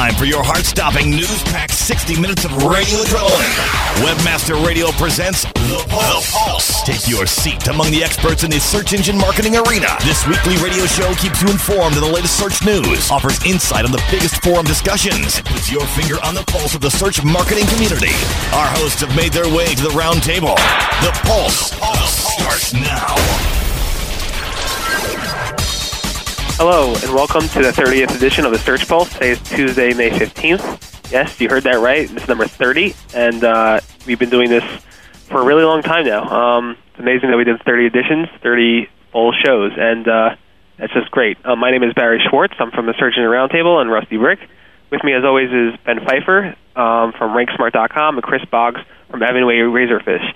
time for your heart-stopping, news-packed 60 minutes of radio adrenaline. Webmaster Radio presents The Pulse. Take your seat among the experts in the search engine marketing arena. This weekly radio show keeps you informed of the latest search news, offers insight on the biggest forum discussions, and puts your finger on the pulse of the search marketing community. Our hosts have made their way to the round table. The Pulse, starts now. Hello, and welcome to the 30th edition of the Search Pulse. Today is Tuesday, May 15th. Yes, you heard that right. This is number 30, and uh, we've been doing this for a really long time now. Um, it's amazing that we did 30 editions, 30 full shows, and uh, that's just great. Uh, my name is Barry Schwartz. I'm from the Engine Roundtable and Rusty Brick. With me, as always, is Ben Pfeiffer um, from RankSmart.com and Chris Boggs from Avenue A Razorfish.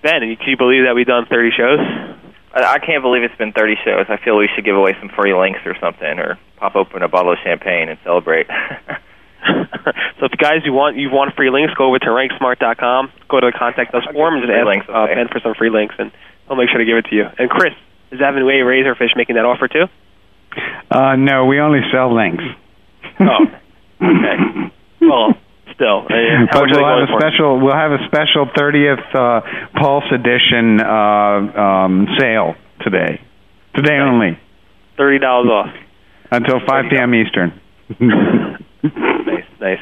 Ben, can you believe that we've done 30 shows? I can't believe it's been 30 shows. I feel we should give away some free links or something, or pop open a bottle of champagne and celebrate. so if guys you want you want free links, go over to ranksmart.com, go to the contact us form, and just ask links, uh. Ben for some free links, and he'll make sure to give it to you. And Chris, is Avenue A Razorfish making that offer too? Uh, no, we only sell links. Oh, okay. Well, still, how but much are they we'll have going a for? special. We'll have a special 30th uh, Pulse Edition uh, um, sale today. Today only Thirty dollars off. until 5 p.m. Eastern. nice, nice.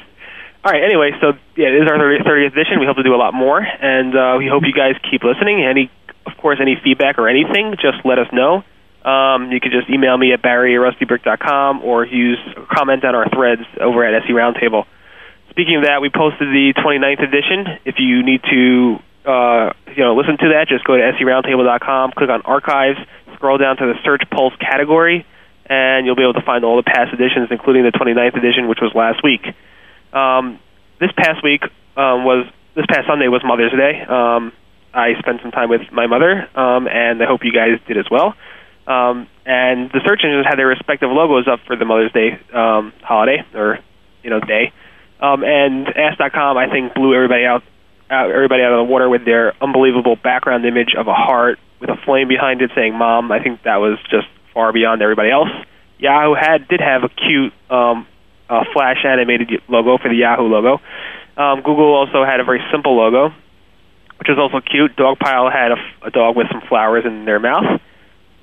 All right. Anyway, so yeah, it is our 30th 30th edition. We hope to do a lot more, and uh, we hope you guys keep listening. Any, of course, any feedback or anything, just let us know. Um, you can just email me at barry at rustybrick.com or use comment on our threads over at SE Roundtable. Speaking of that, we posted the 29th edition. If you need to, uh, you know, listen to that, just go to seroundtable.com, click on archives, scroll down to the search pulse category, and you'll be able to find all the past editions, including the 29th edition, which was last week. Um, this past week um, was this past Sunday was Mother's Day. Um, I spent some time with my mother, um, and I hope you guys did as well. Um, and the search engines had their respective logos up for the Mother's Day um, holiday or you know day. Um, and Ask.com, I think, blew everybody out, out, everybody out of the water with their unbelievable background image of a heart with a flame behind it saying "Mom." I think that was just far beyond everybody else. Yahoo had did have a cute um, uh, flash animated logo for the Yahoo logo. Um, Google also had a very simple logo, which was also cute. Dogpile had a, dog with some flowers in their mouth.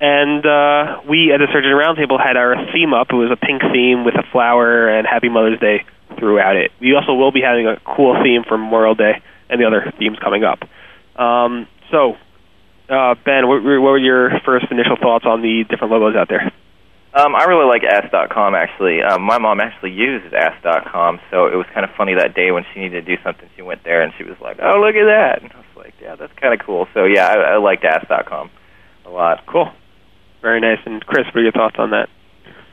And uh, we at the Search Engine Roundtable had our theme up. It was a pink theme with a flower and Happy Mother's Day throughout it. We also will be having a cool theme for Memorial Day and the other themes coming up. Um, so, uh, Ben, what, were- what were your first initial thoughts on the different logos out there? Um, I really like Ask.com actually. Um, my mom actually uses Ask.com, so it was kind of funny that day when she needed to do something. She went there and she was like, "Oh, look at that!" And I was like, "Yeah, that's kind of cool." So yeah, I, I liked Ask.com a lot. Cool. Very nice. And Chris, what are your thoughts on that?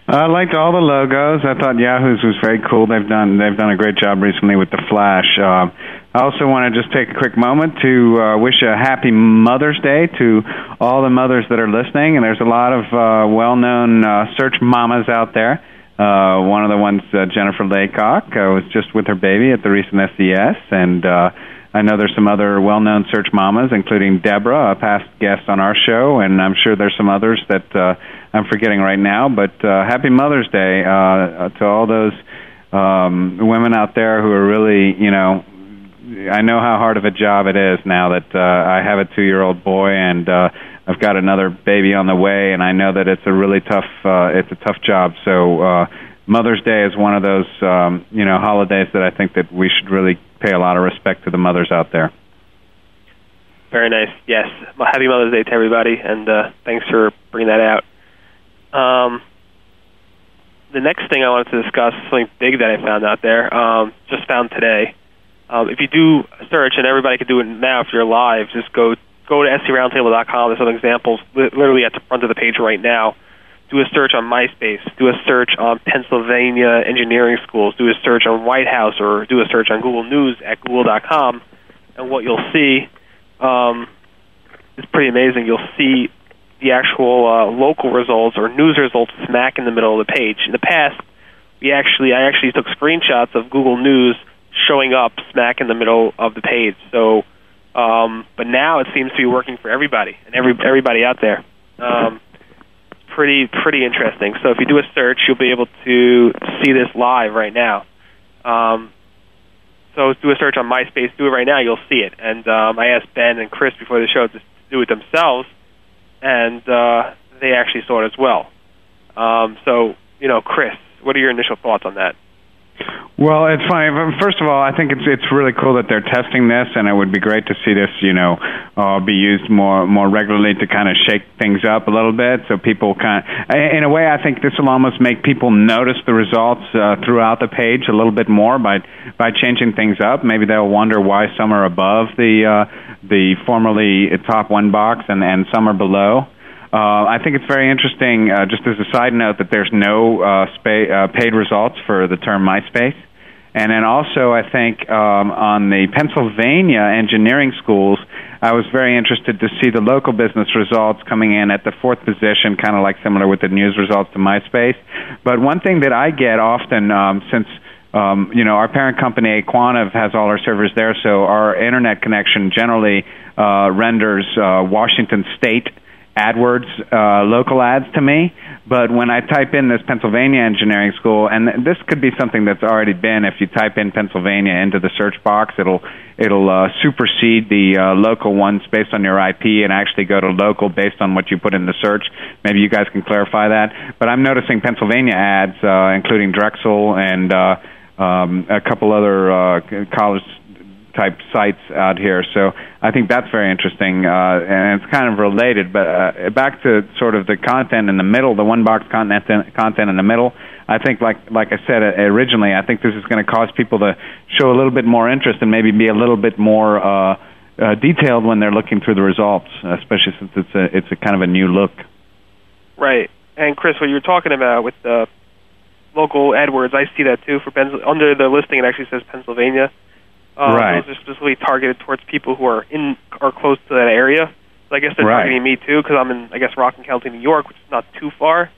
I liked all the logos. I thought Yahoo's was very cool. They've done they've done a great job recently with the Flash. Uh, I also want to just take a quick moment to uh, wish a happy Mother's Day to all the mothers that are listening. And there's a lot of uh, well-known uh, search mamas out there. Uh, one of the ones, uh, Jennifer Laycock, uh, was just with her baby at the recent SES, and uh, I know there's some other well-known search mamas, including Deborah, a past guest on our show, and I'm sure there's some others that uh, I'm forgetting right now. But uh, happy Mother's Day uh, to all those um, women out there who are really, you know, I know how hard of a job it is now that uh, I have a two-year-old boy and uh, I've got another baby on the way, and I know that it's a really tough, uh, it's a tough job. So uh, Mother's Day is one of those, um, you know, holidays that I think that we should really pay a lot of respect to the mothers out there. Very nice. Yes. Well, happy Mother's Day to everybody, and uh, thanks for bringing that out. Um, the next thing I wanted to discuss is something big that I found out there. Um, just found today. Um, if you do a search, and everybody can do it now if you're live, just go go to seroundtable.com. There's some examples li- literally at the front of the page right now. Do a search on MySpace. Do a search on Pennsylvania engineering schools. Do a search on White House, or do a search on Google News at google.com. And what you'll see um, is pretty amazing. You'll see the actual uh, local results or news results smack in the middle of the page. In the past, we actually I actually took screenshots of Google News showing up smack in the middle of the page. So, um, but now it seems to be working for everybody and every everybody out there. Um, pretty pretty interesting. So if you do a search, you'll be able to see this live right now. Um, so do a search on MySpace. Do it right now. You'll see it. And um, I asked Ben and Chris before the show to do it themselves, and uh, they actually saw it as well. Um, so, you know, Chris, what are your initial thoughts on that? Well, it's funny. First of all, I think it's it's really cool that they're testing this, and it would be great to see this, you know, uh, be used more more regularly to kind of shake things up a little bit, so people kind of, in a way, I think this will almost make people notice the results uh, throughout the page a little bit more by by changing things up. Maybe they'll wonder why some are above the uh, the formerly top one box and and some are below. Uh, I think it's very interesting, uh, just as a side note, that there's no uh, spa- uh, paid results for the term MySpace. And then also, I think um, on the Pennsylvania engineering schools, I was very interested to see the local business results coming in at the fourth position, kind of like similar with the news results to MySpace. But one thing that I get often, um, since um, you know our parent company aQuantive has all our servers there, so our internet connection generally uh, renders uh, Washington State AdWords uh, local ads to me. But when I type in this Pennsylvania engineering school, and this could be something that's already been, if you type in Pennsylvania into the search box, it'll it'll uh, supersede the uh, local ones based on your IP and actually go to local based on what you put in the search. Maybe you guys can clarify that. But I'm noticing Pennsylvania ads, uh, including Drexel and uh, um, a couple other uh, college type sites out here. So I think that's very interesting, uh, and it's kind of related. But uh, back to sort of the content in the middle, the one box content content in the middle. I think, like like I said uh, originally, I think this is going to cause people to show a little bit more interest and maybe be a little bit more uh, uh, detailed when they're looking through the results, especially since it's a it's a kind of a new look. Right. And Chris, what you're talking about with the local AdWords, I see that too. For Pens- under the listing, it actually says Pennsylvania. Um, right. Those are specifically targeted towards people who are in or close to that area. So I guess they're right. targeting me too because I'm in I guess Rockland County, New York, which is not too far.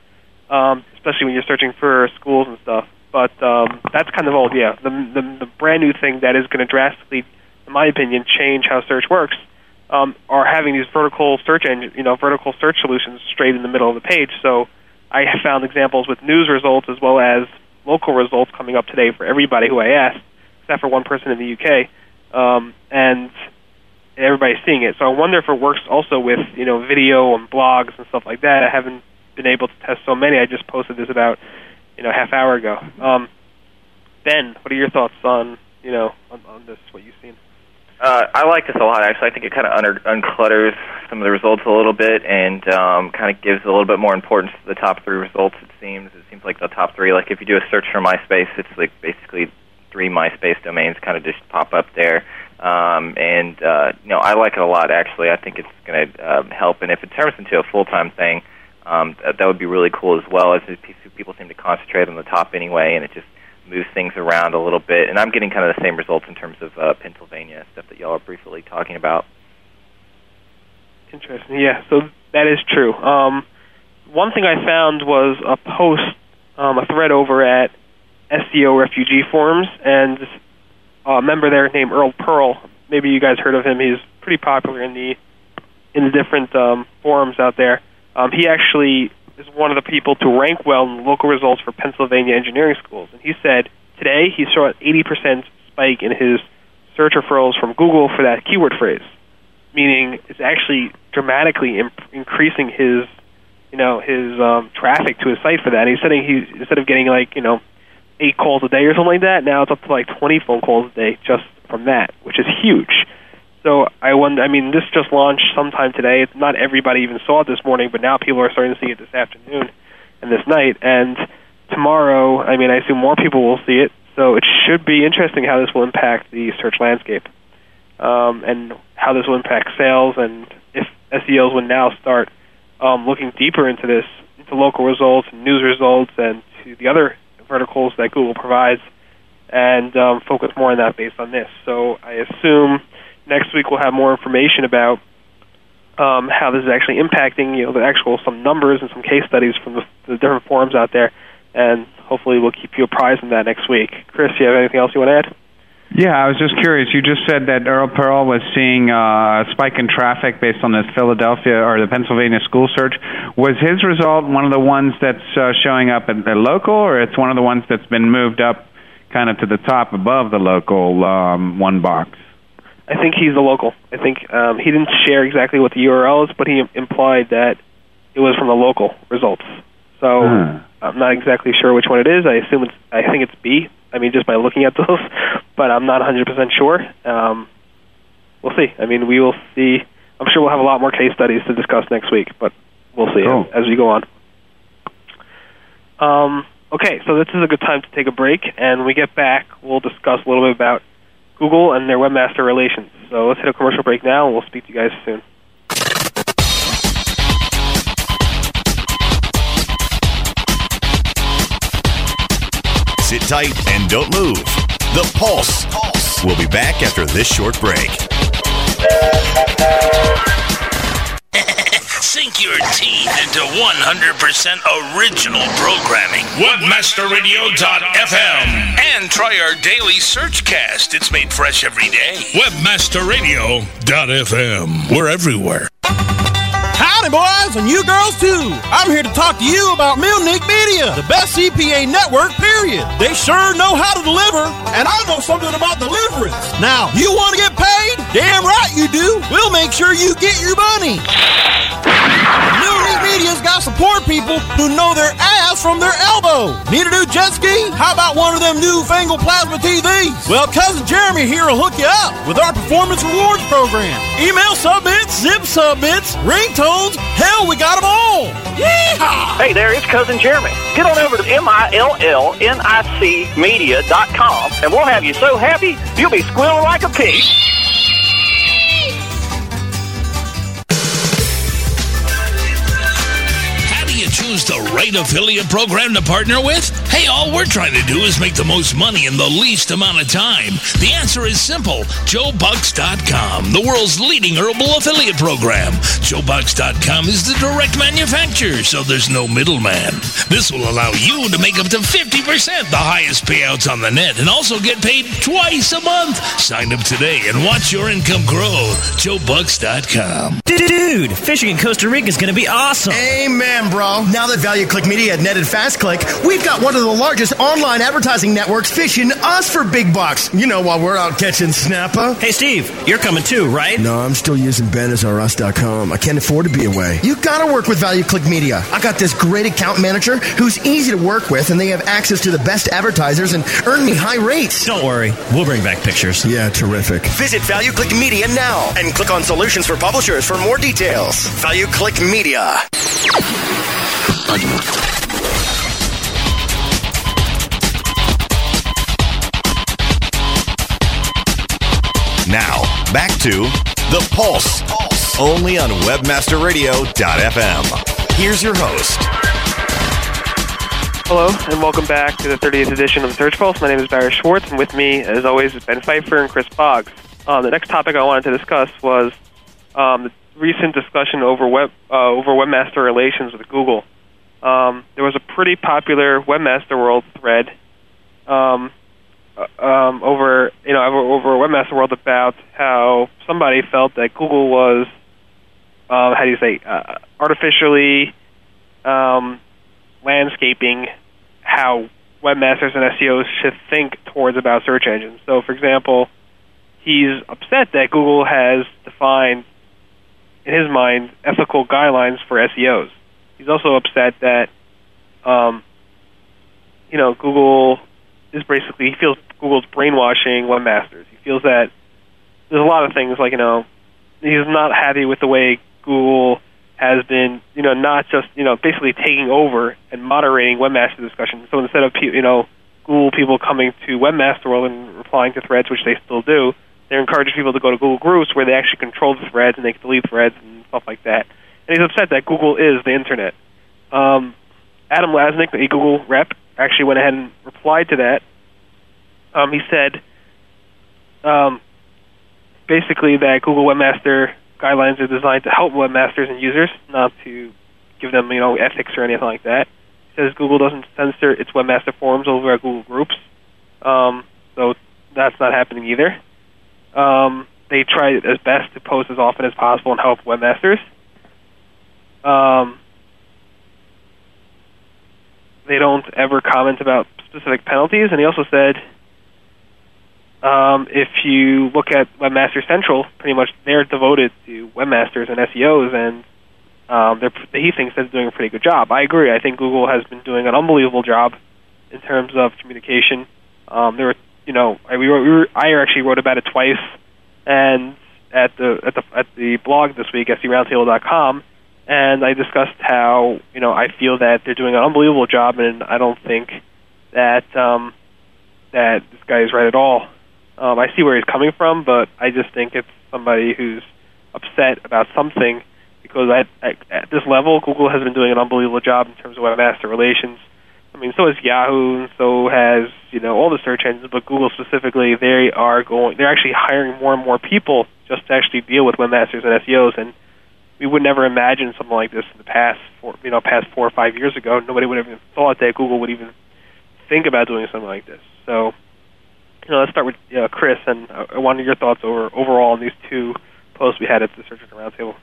Um, especially when you're searching for schools and stuff. But um, that's kind of old. Yeah, the, the the brand new thing that is going to drastically, in my opinion, change how search works. Um, are having these vertical search engine, you know, vertical search solutions straight in the middle of the page. So I have found examples with news results as well as local results coming up today for everybody who I asked except for one person in the UK, um, and everybody's seeing it. So I wonder if it works also with you know video and blogs and stuff like that. I haven't been able to test so many. I just posted this about you know half hour ago. Um, ben, what are your thoughts on you know on, on this? What you've seen? Uh, I like this a lot. Actually, I think it kind of under, unclutters some of the results a little bit, and um, kind of gives a little bit more importance to the top three results. It seems. It seems like the top three. Like if you do a search for MySpace, it's like basically three MySpace domains kind of just pop up there. Um, and uh, you know, I like it a lot. Actually, I think it's going to uh, help. And if it turns into a full time thing, um, that, that would be really cool as well. As people seem to concentrate on the top anyway, and it just moves things around a little bit. And I'm getting kind of the same results in terms of uh, Pennsylvania stuff that y'all are briefly talking about. Interesting. Yeah, so that is true. Um, one thing I found was a post, um, a thread over at SEO refugee forums, and a member there named Earl Pearl. Maybe you guys heard of him. He's pretty popular in the in the different um, forums out there. Um, he actually is one of the people to rank well in local results for Pennsylvania engineering schools. And he said today he saw an 80% spike in his search referrals from Google for that keyword phrase, meaning it's actually dramatically imp- increasing his, you know, his um, traffic to his site for that. And he's saying he instead of getting like you know eight calls a day or something like that. Now it's up to like 20 phone calls a day just from that, which is huge. So I wonder. I mean, this just launched sometime today. Not everybody even saw it this morning, but now people are starting to see it this afternoon and this night. And tomorrow, I mean, I assume more people will see it. So it should be interesting how this will impact the search landscape, um, and how this will impact sales, and if SEOs would now start um, looking deeper into this, into local results, and news results, and to the other verticals that Google provides and um, focus more on that based on this. So I assume next week we'll have more information about um, how this is actually impacting, you know, the actual some numbers and some case studies from the, the different forums out there, and hopefully we'll keep you apprised of that next week. Chris, do you have anything else you want to add? Yeah, I was just curious. You just said that Earl Pearl was seeing uh, a spike in traffic based on this Philadelphia or the Pennsylvania school search. Was his result one of the ones that's uh, showing up at the local, or it's one of the ones that's been moved up kind of to the top above the local um, one box. I think he's the local. I think um, he didn't share exactly what the URL is, but he implied that it was from the local results. So Huh. I'm not exactly sure which one it is. I assume it's. I think it's B. I mean, just by looking at those, but I'm not 100% sure. Um, we'll see. I mean, we will see. I'm sure we'll have a lot more case studies to discuss next week, but we'll see Cool. as we go on. Um, okay, so this is a good time to take a break, and when we get back, we'll discuss a little bit about Google and their webmaster relations. So let's hit a commercial break now, and we'll speak to you guys soon. Sit tight and don't move. The Pulse. Pulse. We'll be back after this short break. Sink your teeth into 100% original programming. WebmasterRadio.fm. And try our daily search cast. It's made fresh every day. WebmasterRadio.fm. We're everywhere. Howdy, boys, and you girls too. I'm here to talk to you about Millnic Media, the best CPA network, period. They sure know how to deliver, and I know something about deliverance. Now, you want to get paid? Damn right you do. We'll make sure you get your money. Millnic Media's got support people who know their ass from their elbow. Need a new jet ski? How about one of them newfangled plasma TVs? Well, cousin Jeremy here will hook you up with our performance rewards program. Email submits, zip submits, ringtones. Hell, we got them all. Yeehaw! Hey there, it's Cousin Jeremy. Get on over to M-I-L-L-N-I-C media.com and we'll have you so happy you'll be squealing like a pig. How do you choose the right affiliate program to partner with? Hey, all we're trying to do is make the most money in the least amount of time. The answer is simple JoeBucks.com, the world's leading herbal affiliate program. JoeBucks.com is the direct manufacturer, so there's no middleman. This will allow you to make up to 50% the highest payouts on the net and also get paid twice a month. Sign up today and watch your income grow. JoeBucks.com. Dude, fishing in Costa Rica is going to be awesome. Amen, bro. Now that Value Click Media had netted FastClick, we've got one of the largest online advertising networks fishing us for big bucks. You know, while we're out catching snapper. Hey, Steve, you're coming too, right? No, I'm still using BenazRUs.com. I can't afford to be away. You gotta work with Value Click Media. I got this great account manager who's easy to work with, and they have access to the best advertisers and earn me high rates. Don't worry, we'll bring back pictures. Yeah, terrific. Visit Value Click Media now and click on Solutions for Publishers for more details. Value Click Media. Back to The Pulse. Only on WebmasterRadio.fm. Here's your host. Hello, and welcome back to the 30th edition of the Search Pulse. My name is Barry Schwartz, and with me, as always, is Ben Pfeiffer and Chris Boggs. Um, the next topic I wanted to discuss was um, the recent discussion over web uh, over webmaster relations with Google. Um, there was a pretty popular webmaster world thread um, um, over you know over, webmaster world about how somebody felt that Google was um, how do you say uh, artificially um, landscaping how webmasters and SEOs should think towards about search engines. So, for example, he's upset that Google has defined, in his mind, ethical guidelines for SEOs. He's also upset that, um, you know, Google is basically he feels Google's brainwashing webmasters. He feels that there's a lot of things like you know he's not happy with the way Google has been, you know, not just, you know, basically taking over and moderating webmaster discussions. So instead of, you know, Google people coming to Webmaster World and replying to threads, which they still do, they're encouraging people to go to Google Groups where they actually control the threads and they can delete threads and stuff like that. And he's upset that Google is the internet. Um, Adam Lasnik, a Google rep, actually went ahead and replied to that. Um, he said, um, basically that Google Webmaster guidelines are designed to help webmasters and users, not to give them, you know, ethics or anything like that. It says Google doesn't censor its webmaster forums over at Google Groups, um, so that's not happening either. Um, they try as best to post as often as possible and help webmasters. Um, they don't ever comment about specific penalties, and he also said um, if you look at Webmaster Central, pretty much they're devoted to webmasters and SEOs, and um, he thinks they're doing a pretty good job. I agree. I think Google has been doing an unbelievable job in terms of communication. Um, there were, you know, I, we we were, I actually wrote about it twice, and at the at the at the blog this week, seroundtable.com, and I discussed how you know I feel that they're doing an unbelievable job, and I don't think that um, that this guy is right at all. Um, I see where he's coming from, but I just think it's somebody who's upset about something because at, at, at this level, Google has been doing an unbelievable job in terms of webmaster relations. I mean, so has Yahoo, and so has you know all the search engines, but Google specifically, they are going. They're actually hiring more and more people just to actually deal with webmasters and SEOs, and we would never imagine something like this in the past, four, you know, past four or five years ago. Nobody would have even thought that Google would even think about doing something like this. So, you know, let's start with uh, Chris, and uh, I wanted your thoughts over overall on these two posts we had at the Search Engine Roundtable.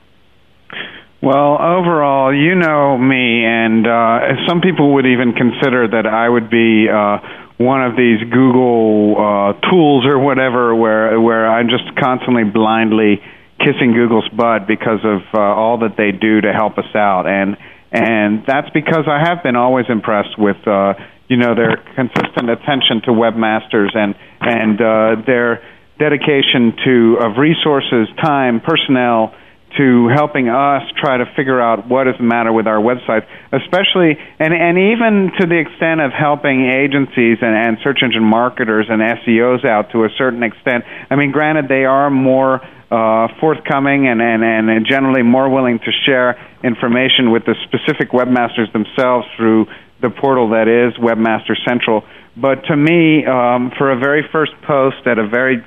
Well, overall, you know me, and uh, some people would even consider that I would be uh, one of these Google uh, tools or whatever, where where I'm just constantly blindly kissing Google's butt because of uh, all that they do to help us out, and and that's because I have been always impressed with uh, you know their consistent attention to webmasters and and uh, their dedication to of resources, time, personnel to helping us try to figure out what is the matter with our websites, especially and and even to the extent of helping agencies and, and search engine marketers and SEOs out to a certain extent. I mean, granted, they are more uh, forthcoming and, and, and generally more willing to share information with the specific webmasters themselves through the portal that is Webmaster Central. But to me, um, for a very first post at a very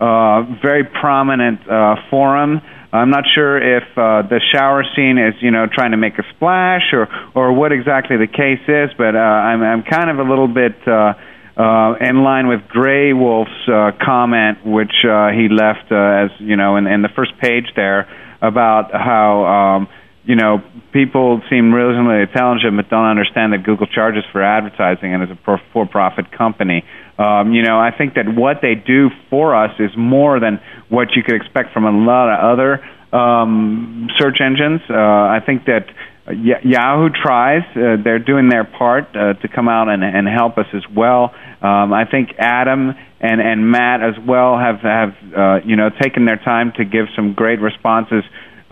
uh, very prominent uh, forum, I'm not sure if uh, the shower scene is, you know, trying to make a splash or or what exactly the case is, but uh, I'm I'm kind of a little bit uh, uh, in line with Gray Wolf's uh, comment, which uh, he left uh, as you know in, in the first page there about how. Um, you know, people seem reasonably intelligent but don't understand that Google charges for advertising and is a for-profit company. Um, you know, I think that what they do for us is more than what you could expect from a lot of other um, search engines. Uh, I think that Yahoo tries; uh, they're doing their part uh, to come out and, and help us as well. Um, I think Adam and and Matt as well have have uh, you know taken their time to give some great responses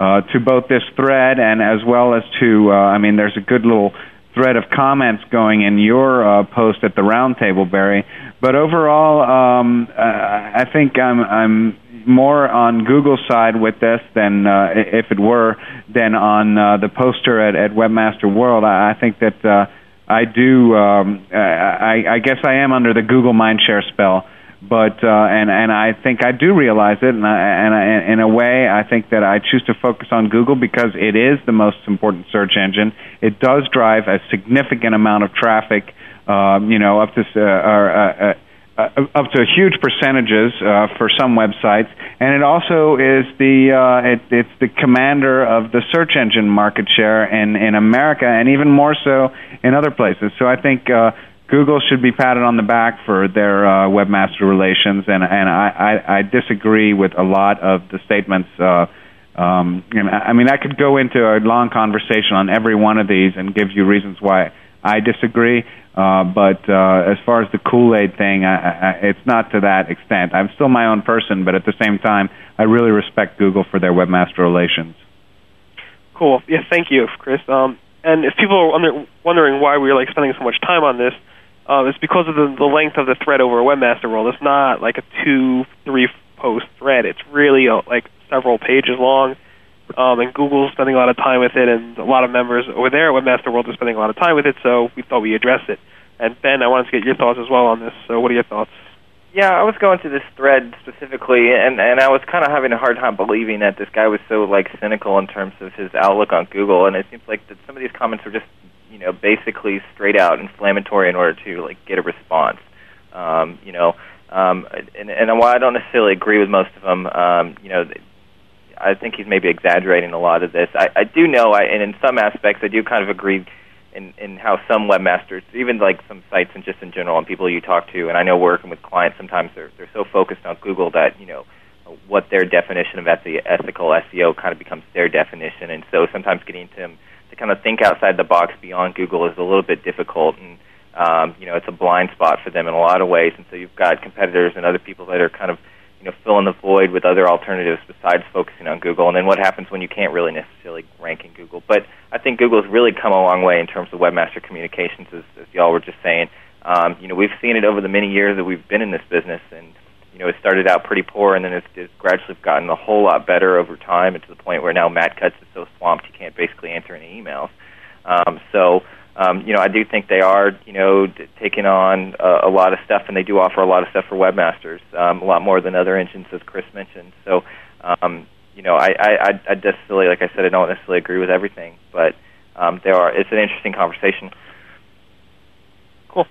uh, to both this thread and as well as to uh, I mean, there's a good little thread of comments going in your uh, post at the roundtable, Barry. But overall, um, uh, I think I'm I'm more on Google's side with this than uh, if it were than on uh, the poster at, at Webmaster World. I, I think that uh, I do. Um, I, I guess I am under the Google mindshare spell but uh, and and I think I do realize it, and I, and I, in a way, I think that I choose to focus on Google because it is the most important search engine. It does drive a significant amount of traffic, um, you know, up to uh, or, uh, uh, up to huge percentages uh, for some websites, and it also is the uh, it, it's the commander of the search engine market share in in America, and even more so in other places. So I think. Uh, Google should be patted on the back for their uh, webmaster relations, and and I, I, I disagree with a lot of the statements. Uh, um, and I mean, I could go into a long conversation on every one of these and give you reasons why I disagree. Uh, but uh, as far as the Kool Aid thing, I, I, it's not to that extent. I'm still my own person, but at the same time, I really respect Google for their webmaster relations. Cool. Yes, thank you, Chris. Um, and if people are wondering why we're like spending so much time on this, uh, it's because of the, the length of the thread over a webmaster world. It's not like a two, three post thread. It's really uh, like several pages long. Um, and Google's spending a lot of time with it, and a lot of members over there at Webmaster World are spending a lot of time with it. So we thought we address it. And Ben, I wanted to get your thoughts as well on this. So what are your thoughts? Yeah, I was going to this thread specifically, and and I was kind of having a hard time believing that this guy was so like cynical in terms of his outlook on Google, and it seems like that some of these comments were just you know basically straight out inflammatory in order to like get a response. Um, you know, um, and and while I don't necessarily agree with most of them, um, you know. I think he's maybe exaggerating a lot of this. I, I do know, I, and in some aspects, I do kind of agree in in how some webmasters, even like some sites and just in general, and people you talk to, and I know working with clients, sometimes they're they're so focused on Google that you know what their definition of ethical SEO kind of becomes their definition, and so sometimes getting to them to kind of think outside the box beyond Google is a little bit difficult, and um, you know it's a blind spot for them in a lot of ways, and so you've got competitors and other people that are kind of you know fill in the void with other alternatives besides focusing on Google. And then what happens when you can't really necessarily rank in Google? But I think Google's really come a long way in terms of webmaster communications, as, as y'all were just saying. Um, you know, we've seen it over the many years that we've been in this business, and you know, it started out pretty poor, and then it's, it's gradually gotten a whole lot better over time, and to the point where now Matt Cutts is so swamped he can't basically answer any emails. Um, so um, you know, I do think they are, you know, d- taking on uh, a lot of stuff, and they do offer a lot of stuff for webmasters, um, a lot more than other engines, as Chris mentioned. So, um, you know, I, I, I, I necessarily, like I said, I don't necessarily agree with everything, but um, there are. It's an interesting conversation. Cool.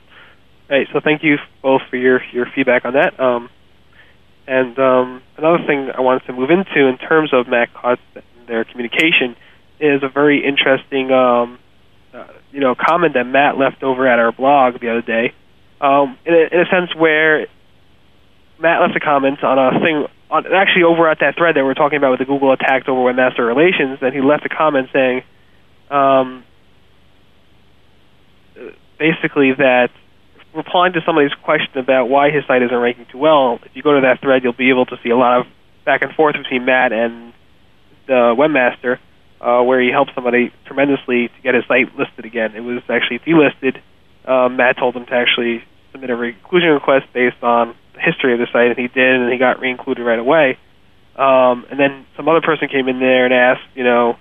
Hey, so thank you both for your your feedback on that. Um, and um, another thing I wanted to move into in terms of Matt Cutts and their communication is a very interesting. Um, uh, you know comment that Matt left over at our blog the other day, um, in, a, in a sense where Matt left a comment on a thing on actually over at that thread that we're talking about with the Google attacks over webmaster relations, and he left a comment saying, um, basically that replying to somebody's question about why his site isn't ranking too well, if you go to that thread, you'll be able to see a lot of back and forth between Matt and the webmaster uh, where he helped somebody tremendously to get his site listed again. It was actually delisted. Um, Matt told him to actually submit a re-inclusion request based on the history of the site, and he did, and he got re-included right away. Um, and then some other person came in there and asked, you know,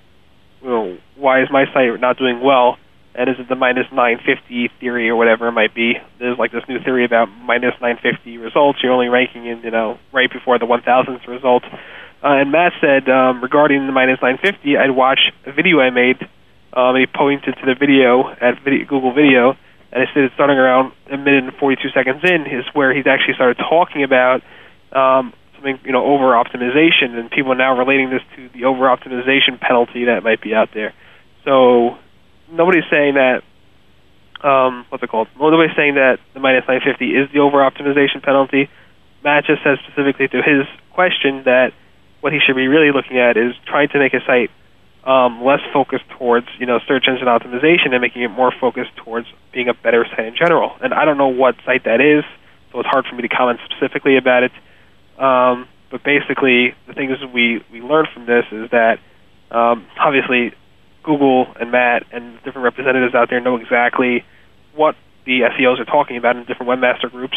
you know, why is my site not doing well? And is it the minus 950 theory or whatever it might be? There's like this new theory about minus 950 results. You're only ranking in, you know, right before the 1000th result. Uh, and Matt said um, regarding the minus 950, I'd watch a video I made, um, he pointed to the video at video, Google Video, and I said it's starting around a minute and 42 seconds in is where he's actually started talking about um, something, you know, over optimization, and people are now relating this to the over optimization penalty that might be out there. So nobody's saying that. Um, what's it called? Nobody's saying that the minus 950 is the over optimization penalty. Matt just says specifically to his question that what he should be really looking at is trying to make a site um, less focused towards you know search engine optimization and making it more focused towards being a better site in general. And I don't know what site that is, so it's hard for me to comment specifically about it. Um, but basically, the things we we learned from this is that um, obviously Google and Matt and different representatives out there know exactly what the SEOs are talking about in different webmaster groups.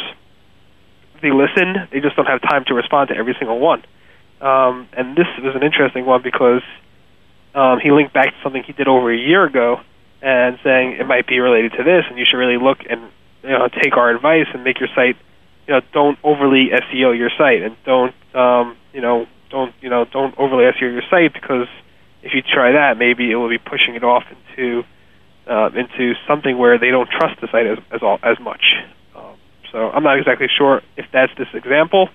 They listen; they just don't have time to respond to every single one. Um, and this was an interesting one because um, he linked back to something he did over a year ago and saying it might be related to this, and you should really look and you know take our advice and make your site. You know, don't overly SEO your site, and don't um, you know don't you know don't overly SEO your site because if you try that, maybe it will be pushing it off into uh, into something where they don't trust the site as as, all, as much. Um, so I'm not exactly sure if that's this example,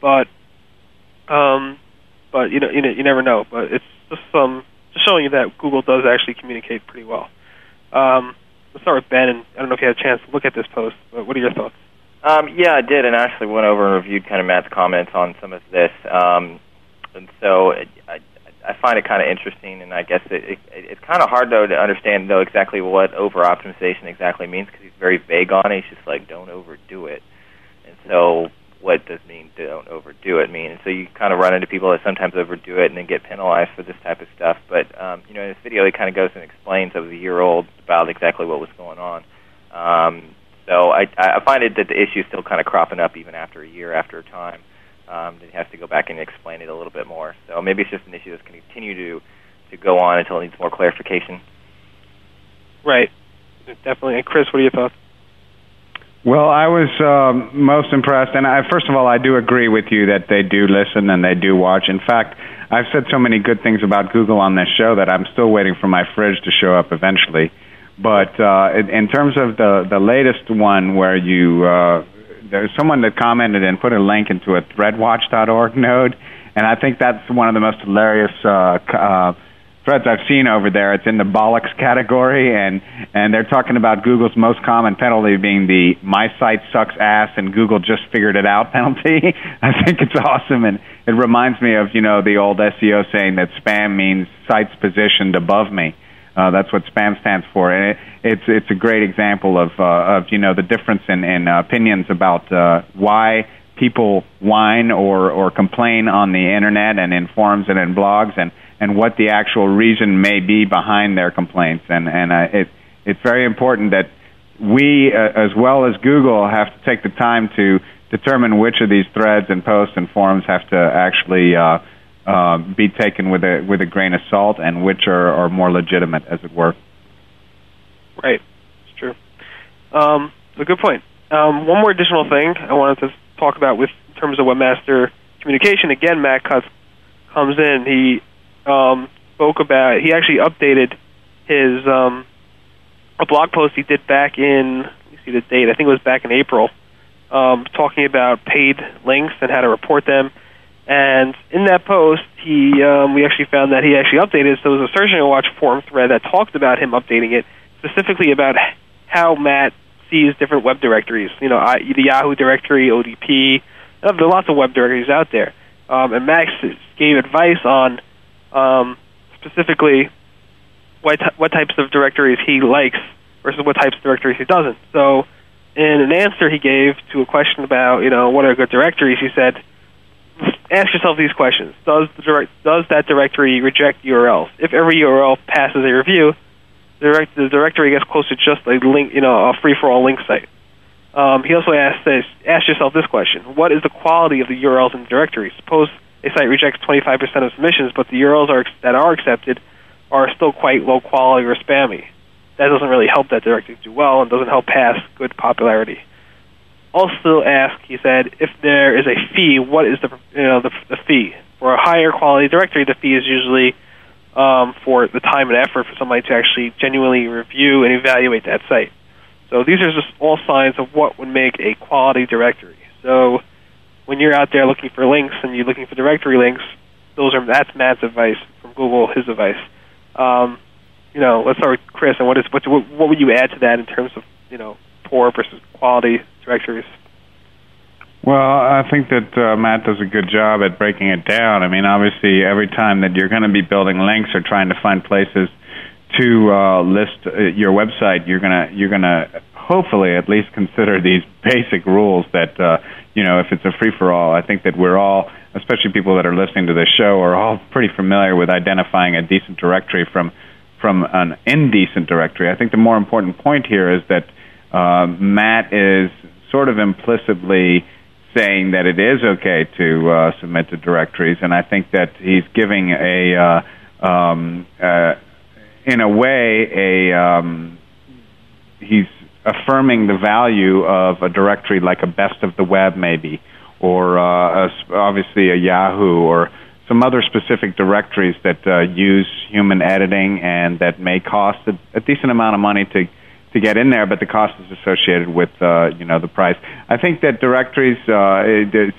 but um, but you know, you know, you never know. But it's just um, just showing you that Google does actually communicate pretty well. Um, let's start with Ben, and I don't know if you had a chance to look at this post. But what are your thoughts? Um, yeah, I did, and actually went over and reviewed kind of Matt's comments on some of this. Um, and so I, I find it kind of interesting, and I guess it, it, it's kind of hard though to understand though exactly what over optimization exactly means because he's very vague on it. He's just like, don't overdo it. And so what does mean don't overdo it mean? And so you kind of run into people that sometimes overdo it and then get penalized for this type of stuff. But um, you know, in this video, he kind of goes and explains over a year old about exactly what was going on. Um, so I, I find it that the issue is still kind of cropping up even after a year, after a time. Um, then he has to go back and explain it a little bit more. So maybe it's just an issue that's going to continue to to go on until it needs more clarification. Right, definitely. And Chris, what are your thoughts? Well, I was um, most impressed, and I, first of all, I do agree with you that they do listen and they do watch. In fact, I've said so many good things about Google on this show that I'm still waiting for my fridge to show up eventually. But uh, in, in terms of the the latest one, where you uh, there's someone that commented and put a link into a ThreadWatch.org node, and I think that's one of the most hilarious uh, uh, threads I've seen over there. It's in the bollocks category, and and they're talking about Google's most common penalty being the "my site sucks ass" and Google just figured it out penalty. I think it's awesome, and it reminds me of you know the old SEO saying that spam means sites positioned above me. Uh, that's what spam stands for, and it, it's it's a great example of uh, of you know the difference in, in uh, opinions about uh, why people whine or or complain on the internet and in forums and in blogs and and what the actual reason may be behind their complaints and and uh, it it's very important that we uh, as well as Google have to take the time to determine which of these threads and posts and forums have to actually uh, uh, be taken with a with a grain of salt and which are, are more legitimate as it were. Right, it's true. Um, a good point. Um, one more additional thing I wanted to talk about with in terms of webmaster communication. Again, Matt Cutts comes in. He um, spoke about. He actually updated his um, a blog post he did back in. Let me see the date. I think it was back in April, um, talking about paid links and how to report them. And in that post, he um, we actually found that he actually updated. So it was a Search Engine Watch forum thread that talked about him updating it, specifically about how Matt sees different web directories. You know, I, the Yahoo directory, ODP. Uh, there are lots of web directories out there. Um, and Max gave advice on um, specifically what t- what types of directories he likes versus what types of directories he doesn't. So, in an answer he gave to a question about you know what are good directories, he said, ask yourself these questions: Does the does that directory reject URLs? If every URL passes a review, direct, the directory gets close to just a link, you know, a free for all link site. Um, he also asked this: Ask yourself this question: What is the quality of the URLs in the directory? Suppose a site rejects 25% of submissions, but the URLs are, that are accepted are still quite low quality or spammy. That doesn't really help that directory do well and doesn't help pass good popularity. Also ask, he said, if there is a fee, what is the you know the, the fee for a higher quality directory? The fee is usually um, for the time and effort for somebody to actually genuinely review and evaluate that site. So these are just all signs of what would make a quality directory. So when you're out there looking for links and you're looking for directory links, those are that's Matt's advice from Google, his advice. Um, you know, let's start with Chris. And what is what, what would you add to that in terms of you know poor versus quality directories? Well, I think that uh, Matt does a good job at breaking it down. I mean, obviously, every time that you're going to be building links or trying to find places to uh, list uh, your website, you're gonna you're gonna hopefully at least consider these basic rules that uh, you know if it's a free for all. I think that we're all, especially people that are listening to this show, are all pretty familiar with identifying a decent directory from from an indecent directory. I think the more important point here is that uh, Matt is sort of implicitly saying that it is okay to uh, submit to directories, and I think that he's giving a, uh, um, uh, in a way, a um, he's affirming the value of a directory like a best of the web, maybe, or uh, a, obviously a Yahoo or some other specific directories that uh, use human editing and that may cost a, a decent amount of money to to get in there, but the cost is associated with uh, you know the price. I think that directories, uh,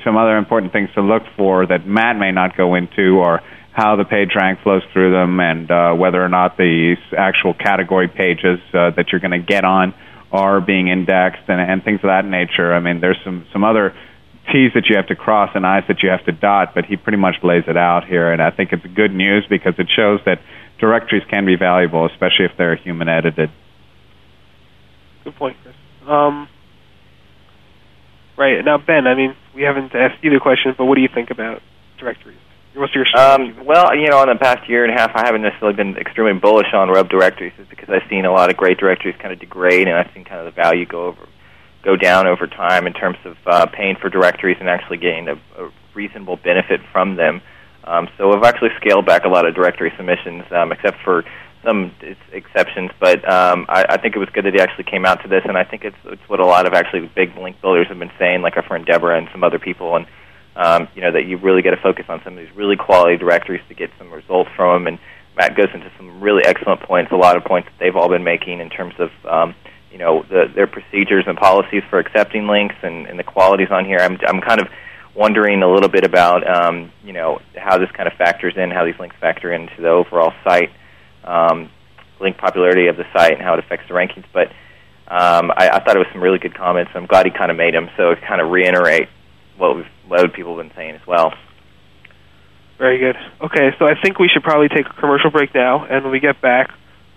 some other important things to look for that Matt may not go into, or how the page rank flows through them, and uh, whether or not the actual category pages uh, that you're going to get on are being indexed, and, and things of that nature. I mean, there's some some other T's that you have to cross and I's that you have to dot, but he pretty much lays it out here, and I think it's good news because it shows that directories can be valuable, especially if they're human edited. Good point, Chris. Um, right now, Ben. I mean, we haven't asked you the question, but what do you think about directories? What's your um, well, you know, in the past year and a half, I haven't necessarily been extremely bullish on web directories, just because I've seen a lot of great directories kind of degrade, and I've seen kind of the value go over, go down over time in terms of uh, paying for directories and actually getting a, a reasonable benefit from them. Um, so I've actually scaled back a lot of directory submissions, um, except for some exceptions, but um, I, I think it was good that he actually came out to this, and I think it's it's what a lot of actually big link builders have been saying, like our friend Deborah and some other people, and um, you know that you really got to focus on some of these really quality directories to get some results from them. And Matt goes into some really excellent points, a lot of points that they've all been making in terms of um, you know the, their procedures and policies for accepting links and, and the qualities on here. I'm I'm kind of wondering a little bit about um, you know how this kind of factors in, how these links factor into the overall site, um, link popularity of the site, and how it affects the rankings. But um, I, I thought it was some really good comments. I'm glad he kind of made them, so it kind of reiterate what we've, what people have been saying as well. Very good. Okay, so I think we should probably take a commercial break now, and when we get back,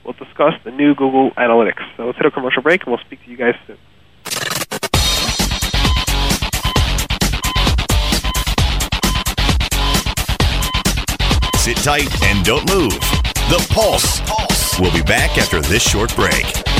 we'll discuss the new Google Analytics. So let's hit a commercial break, and we'll speak to you guys soon. Sit tight and don't move. The Pulse. We'll be back after this short break.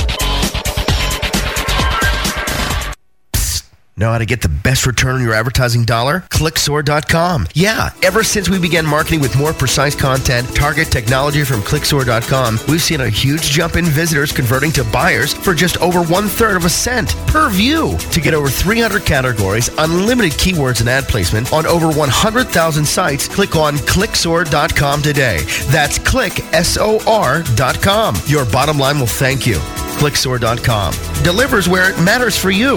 Know how to get the best return on your advertising dollar? Clicksor.com. Yeah, ever since we began marketing with more precise content, target technology from Clicksor.com, we've seen a huge jump in visitors converting to buyers for just over one third of a cent per view. To get over 300 categories, unlimited keywords and ad placement on over 100,000 sites, click on Clicksor.com today. That's click, S-O-R.com. Your bottom line will thank you. Clicksor.com delivers where it matters for you.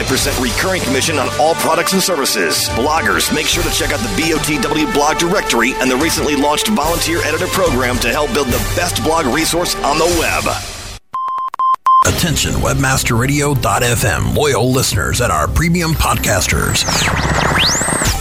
5% recurring commission on all products and services. Bloggers, make sure to check out the BOTW blog directory and the recently launched volunteer editor program to help build the best blog resource on the web. Attention, webmasterradio.fm, loyal listeners and our premium podcasters.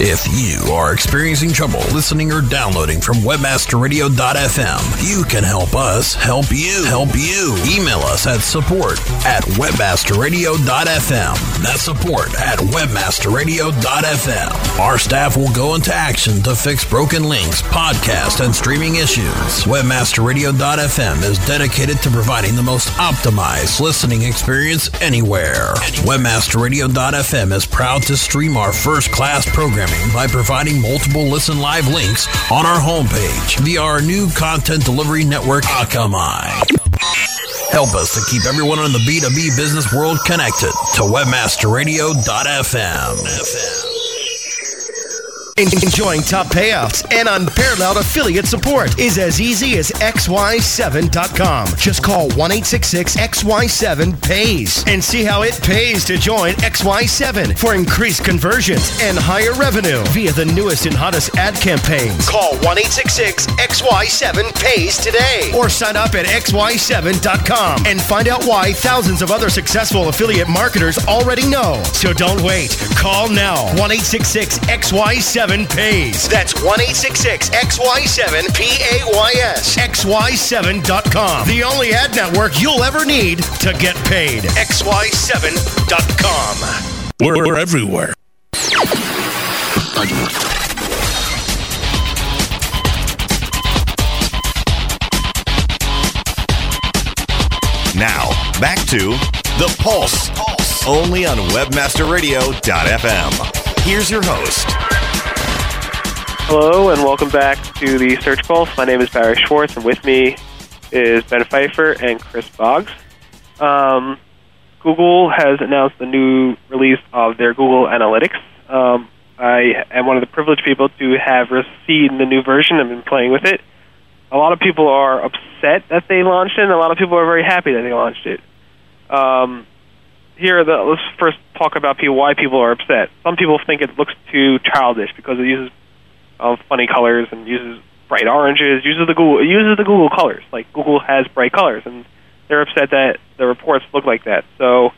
If you are experiencing trouble listening or downloading from webmasterradio.fm, you can help us help you. Help you. Email us at support at webmasterradio.fm. That's support at webmasterradio.fm. Our staff will go into action to fix broken links, podcast, and streaming issues. Webmasterradio.fm is dedicated to providing the most optimized listening experience anywhere. Webmasterradio.fm is proud to stream our first class programming by providing multiple listen live links on our homepage via our new content delivery network, Akamai. Help us to keep everyone in the B2B business world connected to webmasterradio.fm. Enjoying top payouts and unparalleled affiliate support is as easy as xy7.com. Just call 1-866-XY7-PAYS and see how it pays to join XY7 for increased conversions and higher revenue via the newest and hottest ad campaigns. Call 1-866-XY7-PAYS today or sign up at xy7.com and find out why thousands of other successful affiliate marketers already know. So don't wait. Call now. 1-866-XY7 pays. That's 1 XY7 P A Y S. XY7.com. The only ad network you'll ever need to get paid. XY7.com. We're, we're everywhere. Now, back to The Pulse, Pulse. only on WebmasterRadio.fm. Here's your host. Hello, and welcome back to the Search Pulse. My name is Barry Schwartz, and with me is Ben Pfeiffer and Chris Boggs. Um, Google has announced the new release of their Google Analytics. Um, I am one of the privileged people to have received the new version and been playing with it. A lot of people are upset that they launched it, and a lot of people are very happy that they launched it. Um, here, the, let's first talk about why people are upset. Some people think it looks too childish because it uses uh, funny colors and uses bright oranges, uses the Google uses the Google colors. Like Google has bright colors, and they're upset that the reports look like that. So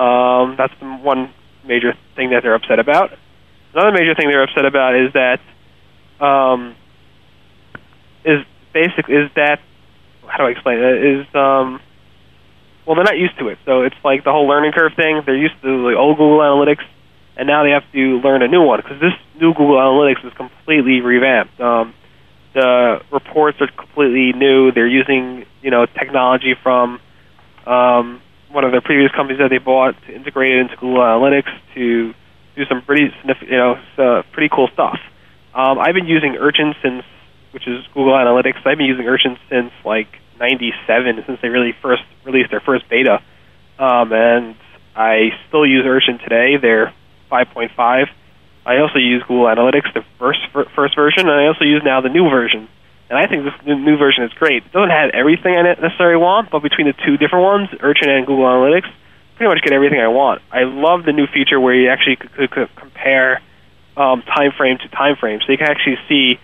um, that's the one major thing that they're upset about. Another major thing they're upset about is that um, is basic is that how do I explain it? Is um, well, they're not used to it. So it's like the whole learning curve thing. They're used to the old Google Analytics, and now they have to learn a new one because this new Google Analytics is completely revamped. Um, the reports are completely new. They're using you know technology from um, one of their previous companies that they bought to integrate it into Google Analytics to do some pretty significant, you know, uh, pretty cool stuff. Um, I've been using Urchin since, which is Google Analytics. I've been using Urchin since like '97, since they really first released their first beta, um, and I still use Urchin today. They're 5.5. I also use Google Analytics, the first first version, and I also use now the new version. And I think this new version is great. It doesn't have everything I necessarily want, but between the two different ones, Urchin and Google Analytics, pretty much get everything I want. I love the new feature where you actually could, could, compare um, time frame to time frame, so you can actually see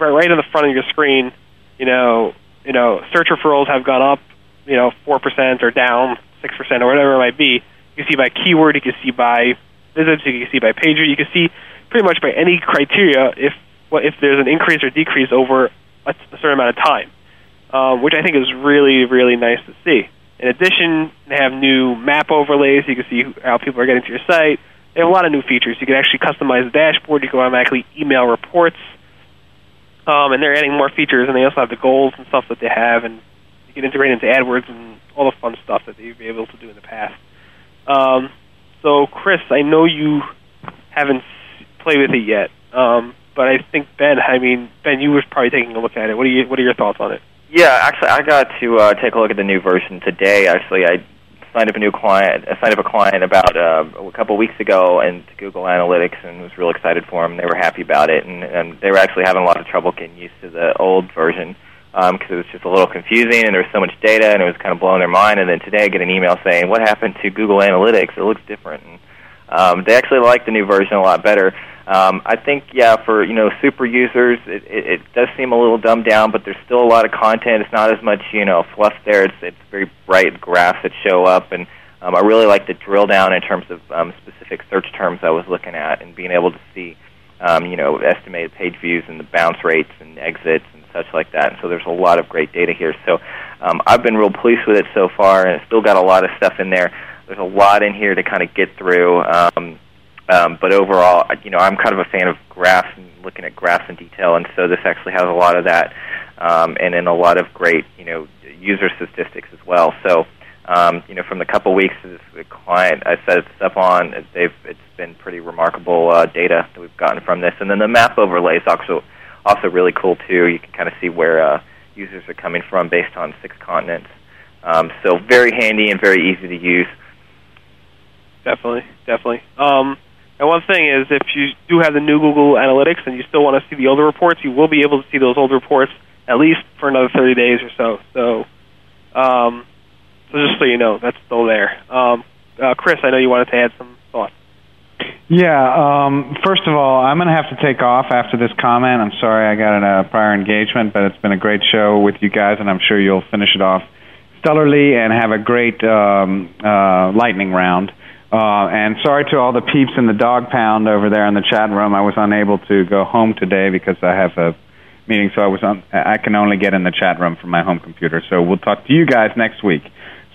right, right in the front of your screen. You know, you know, search referrals have gone up, you know, four percent or down six percent or whatever it might be. You see by keyword, you can see by visits, you can see by pager, you can see pretty much by any criteria if if there's an increase or decrease over a, certain amount of time, um, which I think is really really nice to see. In addition, they have new map overlays. You can see how people are getting to your site. They have a lot of new features. You can actually customize the dashboard. You can automatically email reports. Um, and they're adding more features, and they also have the goals and stuff that they have, and you can integrate into AdWords and all the fun stuff that they've been able to do in the past. Um, so, Chris, I know you haven't played with it yet, um, but I think Ben. I mean, Ben, you were probably taking a look at it. What are you? What are your thoughts on it? Yeah, actually, I got to uh, take a look at the new version today. Actually, I signed up a new client. I signed up a client about uh, a couple weeks ago into Google Analytics, and was real excited for them. They were happy about it, and, and they were actually having a lot of trouble getting used to the old version because um, it was just a little confusing, and there was so much data, and it was kind of blowing their mind. And then today, I get an email saying, "What happened to Google Analytics? It looks different." And, um, they actually like the new version a lot better. Um, I think, yeah, for you know super users, it, it, it does seem a little dumbed down, but there's still a lot of content. It's not as much you know fluff there. It's it's very bright graphs that show up, and um, I really like the drill down in terms of um, specific search terms I was looking at, and being able to see um, you know estimated page views and the bounce rates and exits and such like that. And so there's a lot of great data here. So um, I've been real pleased with it so far, and it's still got a lot of stuff in there. There's a lot in here to kind of get through. Um, um, but overall, you know, I'm kind of a fan of graphs and looking at graphs in detail, and so this actually has a lot of that, um, and then a lot of great, you know, user statistics as well. So, um, you know, from the couple weeks this the client I set this up on, they've it's been pretty remarkable uh, data that we've gotten from this, and then the map overlay is also also really cool too. You can kind of see where uh, users are coming from based on six continents. Um, so very handy and very easy to use. Definitely, definitely. Um, and one thing is, if you do have the new Google Analytics and you still want to see the older reports, you will be able to see those old reports at least for another 30 days or so. So, um, so just so you know, that's still there. Um, uh, Chris, I know you wanted to add some thoughts. Yeah. Um, first of all, I'm going to have to take off after this comment. I'm sorry I got in a prior engagement, but it's been a great show with you guys, and I'm sure you'll finish it off stellarly and have a great um, uh, lightning round. Uh, and sorry to all the peeps in the dog pound over there in the chat room. I was unable to go home today because I have a meeting, so I was on. I can only get in the chat room from my home computer. So we'll talk to you guys next week.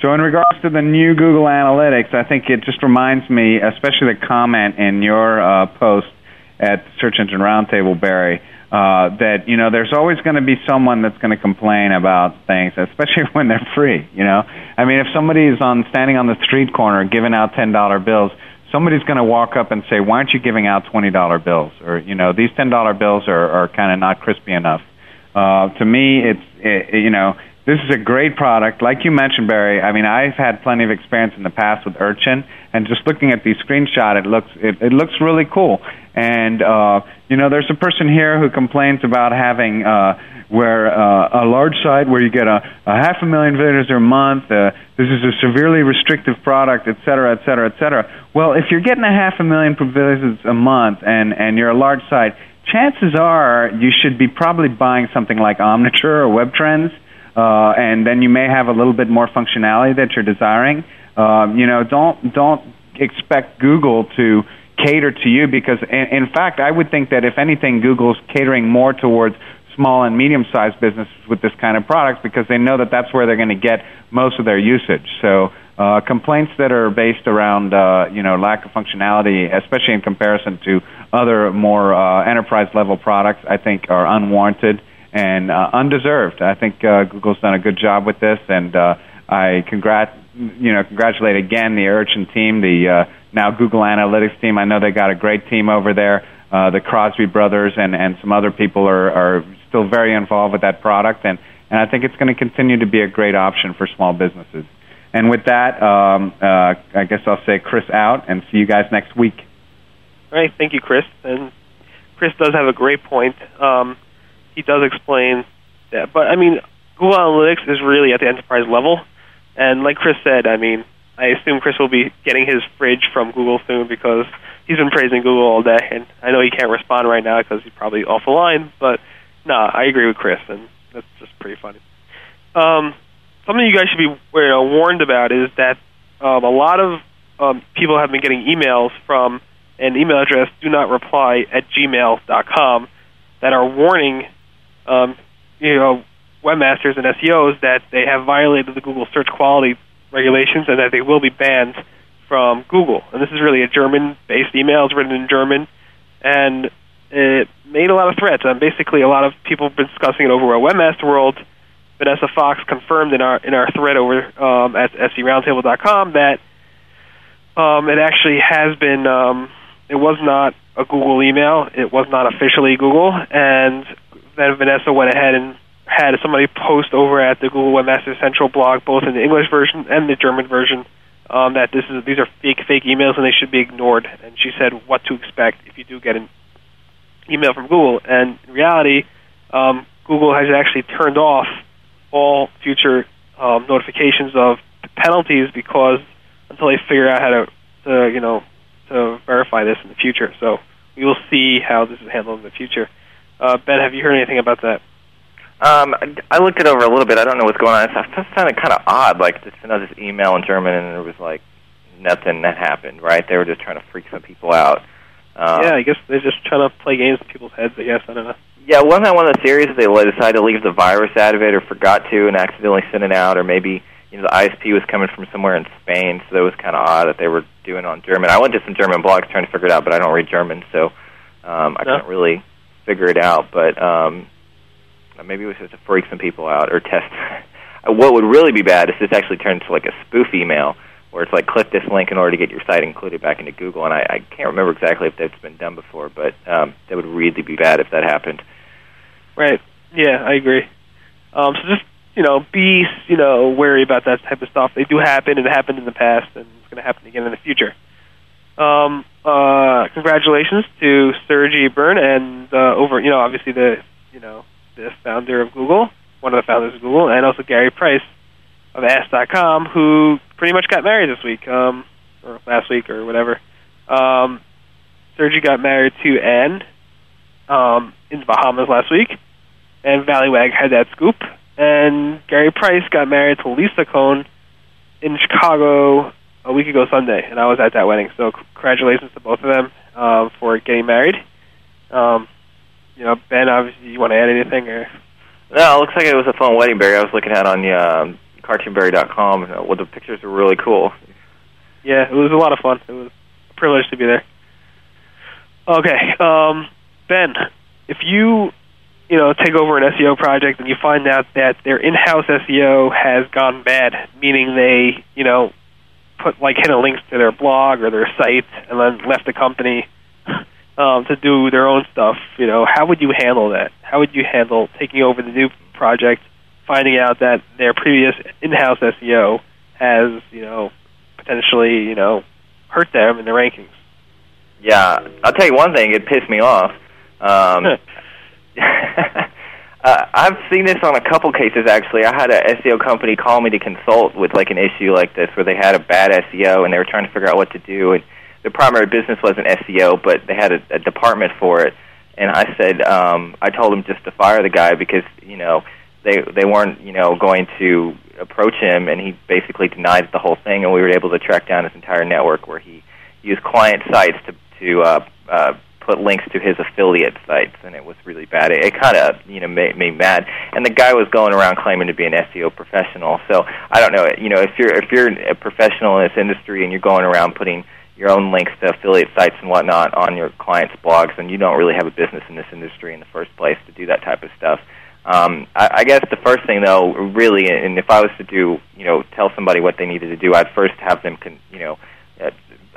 So in regards to the new Google Analytics, I think it just reminds me, especially the comment in your uh, post at Search Engine Roundtable, Barry, uh, that you know there's always going to be someone that's going to complain about things, especially when they're free. You know, I mean, if somebody is on standing on the street corner giving out ten dollar bills, somebody's going to walk up and say, "Why aren't you giving out twenty dollar bills?" Or you know, these ten dollar bills are are kind of not crispy enough. Uh, to me, it's it, you know. This is a great product. Like you mentioned, Barry, I mean, I've had plenty of experience in the past with Urchin, and just looking at the screenshot, it looks it, it looks really cool. And uh, you know, there's a person here who complains about having uh, where uh, a large site where you get a, a half a million visitors a month. Uh, this is a severely restrictive product, et cetera, et cetera, et cetera. Well, if you're getting a half a million visitors a month and and you're a large site, chances are you should be probably buying something like Omniture or Web Trends, uh, and then you may have a little bit more functionality that you're desiring. Uh, you know, don't don't expect Google to cater to you because, in, in fact, I would think that if anything, Google's catering more towards small and medium sized businesses with this kind of product because they know that that's where they're going to get most of their usage. So uh, complaints that are based around uh, you know lack of functionality, especially in comparison to other more uh, enterprise level products, I think are unwarranted and uh, undeserved. I think uh, Google's done a good job with this, and uh, I congrat you know congratulate again the Urchin team, the uh, now Google Analytics team. I know they got a great team over there. Uh, the Crosby brothers and, and some other people are, are still very involved with that product, and, and I think it's going to continue to be a great option for small businesses. And with that, um, uh, I guess I'll say Chris out and see you guys next week. All right, thank you, Chris. And Chris does have a great point. Um, he does explain that, but I mean, Google Analytics is really at the enterprise level, and like Chris said, I mean, I assume Chris will be getting his fridge from Google soon because he's been praising Google all day, and I know he can't respond right now because he's probably off the line. But no, nah, I agree with Chris, and that's just pretty funny. Um, something you guys should be you know, warned about is that um, a lot of um, people have been getting emails from an email address do not reply at gmail.com that are warning um, you know webmasters and SEOs that they have violated the Google search quality regulations and that they will be banned from Google. And this is really a German-based email. It's written in German, and it made a lot of threats. And basically, a lot of people have been discussing it over at Webmaster World. Vanessa Fox confirmed in our in our thread over um, at seroundtable.com that um, it actually has been. Um, it was not a Google email. It was not officially Google, and then Vanessa went ahead and had somebody post over at the Google Webmaster Central blog, both in the English version and the German version, um, that this is these are fake fake emails and they should be ignored. And she said what to expect if you do get an email from Google. And in reality, um, Google has actually turned off all future um, notifications of penalties because until they figure out how to, to you know to verify this in the future. So we will see how this is handled in the future. Uh, ben, have you heard anything about that? Um, I looked it over a little bit. I don't know what's going on. It just sounded kind of odd. Like just out this email in German, and it was like nothing that happened. Right? They were just trying to freak some people out. Um, yeah, I guess they're just trying to play games with people's heads. I guess I don't know. Yeah, wasn't that one of the theories that they decided to leave the virus out of it, or forgot to, and accidentally sent it out, or maybe you know the ISP was coming from somewhere in Spain, so that was kind of odd that they were doing it on German. I went to some German blogs trying to figure it out, but I don't read German, so um, I no. couldn't really figure it out. But um, maybe it was just to freak some people out or test. what would really be bad is this actually turned into like a spoof email where it's like click this link in order to get your site included back into Google. And I, I can't remember exactly if that's been done before, but um, that would really be bad if that happened. Right. Yeah, I agree. Um, so just you know, be you know wary about that type of stuff. They do happen. It happened in the past, and it's going to happen again in the future. Um, uh, congratulations to Sergey Brin and uh, over you know obviously the you know the founder of Google, one of the founders of Google, and also Gary Price of Ask.com, who pretty much got married this week, um, or last week, or whatever. Um, Sergey got married to Anne um, in the Bahamas last week, and Valleywag had that scoop. And Gary Price got married to Lisa Cohn in Chicago a week ago Sunday, and I was at that wedding. So congratulations to both of them uh, for getting married. Um, you know, Ben, obviously, you want to add anything? Or? No, it looks like it was a fun wedding, Barry. I was looking at on the um, cartoonbarry.com. Uh, well, the pictures were really cool. Yeah, it was a lot of fun. It was a privilege to be there. Okay, um, Ben, if you you know take over an SEO project and you find out that their in-house SEO has gone bad, meaning they you know put like hidden links to their blog or their site and then left the company um, to do their own stuff, you know, how would you handle that? How would you handle taking over the new project, finding out that their previous in-house SEO has, you know, potentially, you know, hurt them in the rankings? Yeah, I'll tell you one thing. It pissed me off. Um, uh, I've seen this on a couple cases actually. I had a SEO company call me to consult with like an issue like this where they had a bad SEO and they were trying to figure out what to do and their primary business wasn't SEO, but they had a, a department for it. And I said, um, I told them just to fire the guy because you know they they weren't you know going to approach him, and he basically denied the whole thing. And we were able to track down his entire network where he used client sites to to uh, uh, put links to his affiliate sites, and it was really bad. It, it kind of you know made me mad. And the guy was going around claiming to be an SEO professional. So I don't know. You know, if you're if you're a professional in this industry and you're going around putting your own links to affiliate sites and whatnot on your clients' blogs, and you don't really have a business in this industry in the first place to do that type of stuff. Um, I, I guess the first thing, though, really, and if I was to do, you know, tell somebody what they needed to do, I'd first have them, con, you know, uh,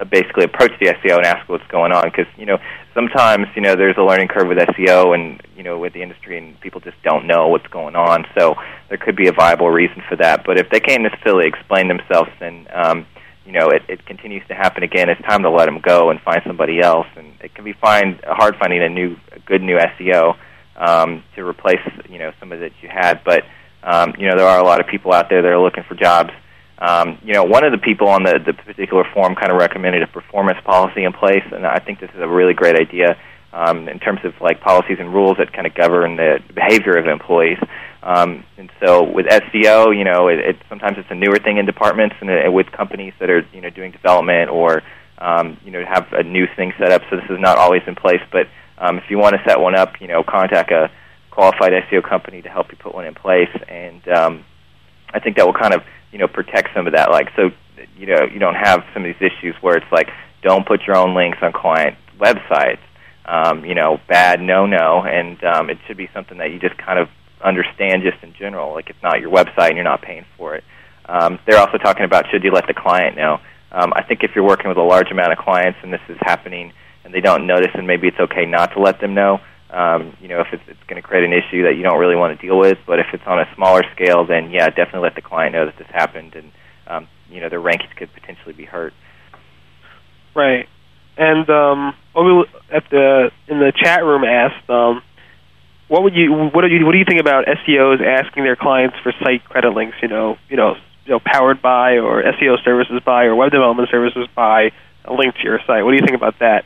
basically approach the SEO and ask what's going on because you know sometimes you know there's a learning curve with SEO and you know with the industry and people just don't know what's going on. So there could be a viable reason for that. But if they can't necessarily explain themselves, then um, you know it, it continues to happen again. It's time to let them go and find somebody else. And it can be find hard finding a new a good new SEO um, to replace you know some of that you had. But um, you know there are a lot of people out there that are looking for jobs. Um, you know, one of the people on the, the particular forum kind of recommended a performance policy in place, and I think this is a really great idea um, in terms of like policies and rules that kind of govern the behavior of employees. Um, and so with SEO, you know, it, it, sometimes it's a newer thing in departments and uh, with companies that are you know doing development or um, you know have a new thing set up. So this is not always in place, but um, if you want to set one up, you know, contact a qualified SEO company to help you put one in place, and um, I think that will kind of you know protect some of that. Like so, you know, you don't have some of these issues where it's like don't put your own links on client websites. Um, you know, bad, no, no, and um, it should be something that you just kind of understand just in general. Like it's not your website and you're not paying for it. Um, they're also talking about should you let the client know. Um, I think if you're working with a large amount of clients and this is happening and they don't notice, and maybe it's okay not to let them know. Um, you know, if it's, it's going to create an issue that you don't really want to deal with, but if it's on a smaller scale, then yeah, definitely let the client know that this happened, and um, you know their rankings could potentially be hurt. Right. And um, at the in the chat room asked, um, what would you what do you what do you think about SEOs asking their clients for site credit links? You know, you know, you know, powered by or SEO services by or web development services by a link to your site. What do you think about that?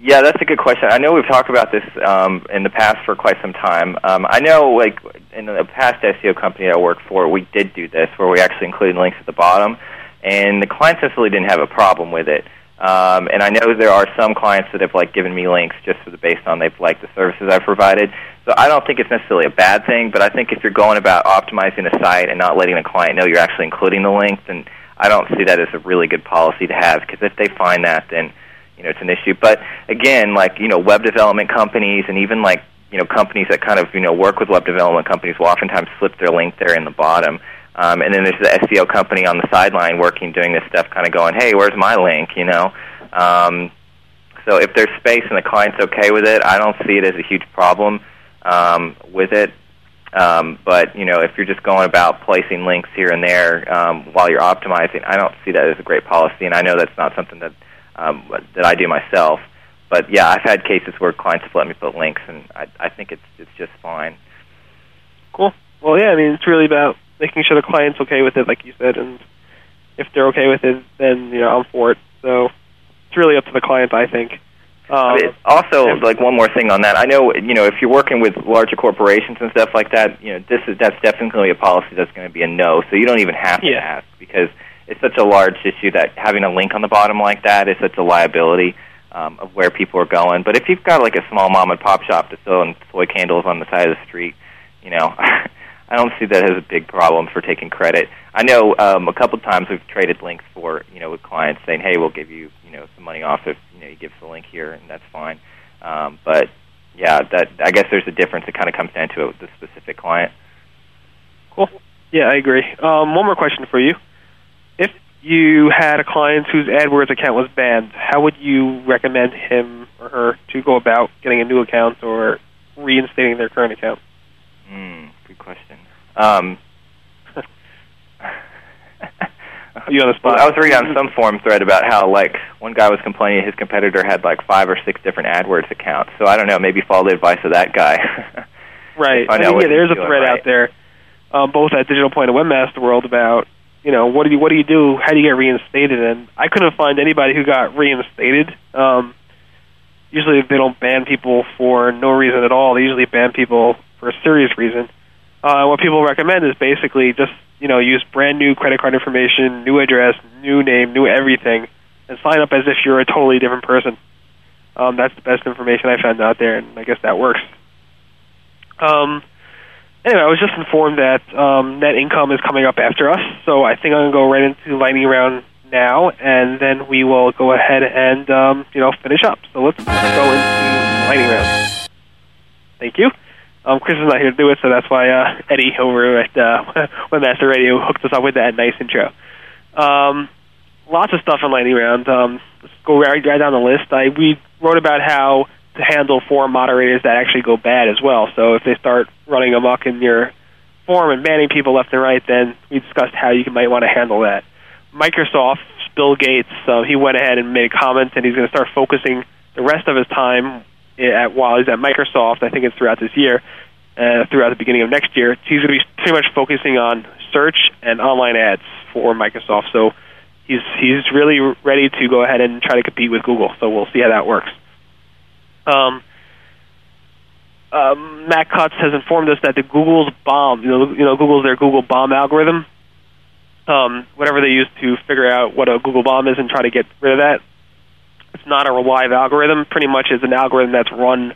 Yeah, that's a good question. I know we've talked about this um, in the past for quite some time. Um, I know, like in the past SEO company I worked for, we did do this where we actually included links at the bottom, and the clients necessarily didn't have a problem with it. Um, and I know there are some clients that have like given me links just for the based on they've liked the services I've provided. So I don't think it's necessarily a bad thing, but I think if you're going about optimizing a site and not letting the client know you're actually including the link, then I don't see that as a really good policy to have because if they find that, then you know it's an issue. But again, like you know, web development companies and even like you know companies that kind of you know work with web development companies will oftentimes slip their link there in the bottom. Um, and then there's the SEO company on the sideline working, doing this stuff, kind of going, "Hey, where's my link?" You know. Um, so if there's space and the client's okay with it, I don't see it as a huge problem um, with it. Um, but you know, if you're just going about placing links here and there um, while you're optimizing, I don't see that as a great policy. And I know that's not something that um, that I do myself. But yeah, I've had cases where clients have let me put links, and I, I think it's it's just fine. Cool. Well, yeah, I mean, it's really about making sure the client's okay with it, like you said, and if they're okay with it, then you know I'm for it. So it's really up to the client, I think. Um, also, like one more thing on that, I know you know if you're working with larger corporations and stuff like that, you know this is that's definitely a policy that's going to be a no. So you don't even have to yeah. ask because it's such a large issue that having a link on the bottom like that is such a liability um, of where people are going. But if you've got like a small mom and pop shop that's selling toy candles on the side of the street, you know, I don't see that as a big problem for taking credit. I know um, a couple times we've traded links for you know with clients saying, hey, we'll give you you know some money off if you know you give us a link here, and that's fine. Um, but yeah, that I guess there's a difference. It kind of comes down to a, the specific client. Cool. Yeah, I agree. Um, one more question for you you had a client whose AdWords account was banned, how would you recommend him or her to go about getting a new account or reinstating their current account? Mm, good question. Um, you on the spot? Well, I was reading on some forum thread about how like one guy was complaining his competitor had like five or six different AdWords accounts. So I don't know. Maybe follow the advice of that guy. right. I mean, yeah, there's a thread right. out there, um, both at Digital Point and Webmaster World about you know, what do you what do you do? How do you get reinstated? And I couldn't find anybody who got reinstated. Um, usually, they don't ban people for no reason at all. They usually ban people for a serious reason. Uh, what people recommend is basically just you know use brand new credit card information, new address, new name, new everything, and sign up as if you're a totally different person. Um, that's the best information I found out there, and I guess that works. Um, anyway, I was just informed that um, net income is coming up after us, so I think I'm going to go right into lightning round now, and then we will go ahead and um, you know finish up. So let's go into lightning round. Thank you. Um, Chris is not here to do it, so that's why uh, Eddie over at uh, Webmaster Radio hooked us up with that nice intro. Um, lots of stuff on lightning round. Um, let's go right, right down the list. I we wrote about how handle forum moderators that actually go bad as well. So if they start running amok in your forum and banning people left and right, then we discussed how you might want to handle that. Microsoft, Bill Gates, uh, he went ahead and made comments, and he's going to start focusing the rest of his time at, while he's at Microsoft. I think it's throughout this year, uh, throughout the beginning of next year. He's going to be pretty much focusing on search and online ads for Microsoft. So he's he's really ready to go ahead and try to compete with Google. So we'll see how that works. Um, um, Matt Cutts has informed us that the Google's bomb, you know, you know, Google's their Google bomb algorithm, um, whatever they use to figure out what a Google bomb is and try to get rid of that. It's not a live algorithm. Pretty much it's an algorithm that's run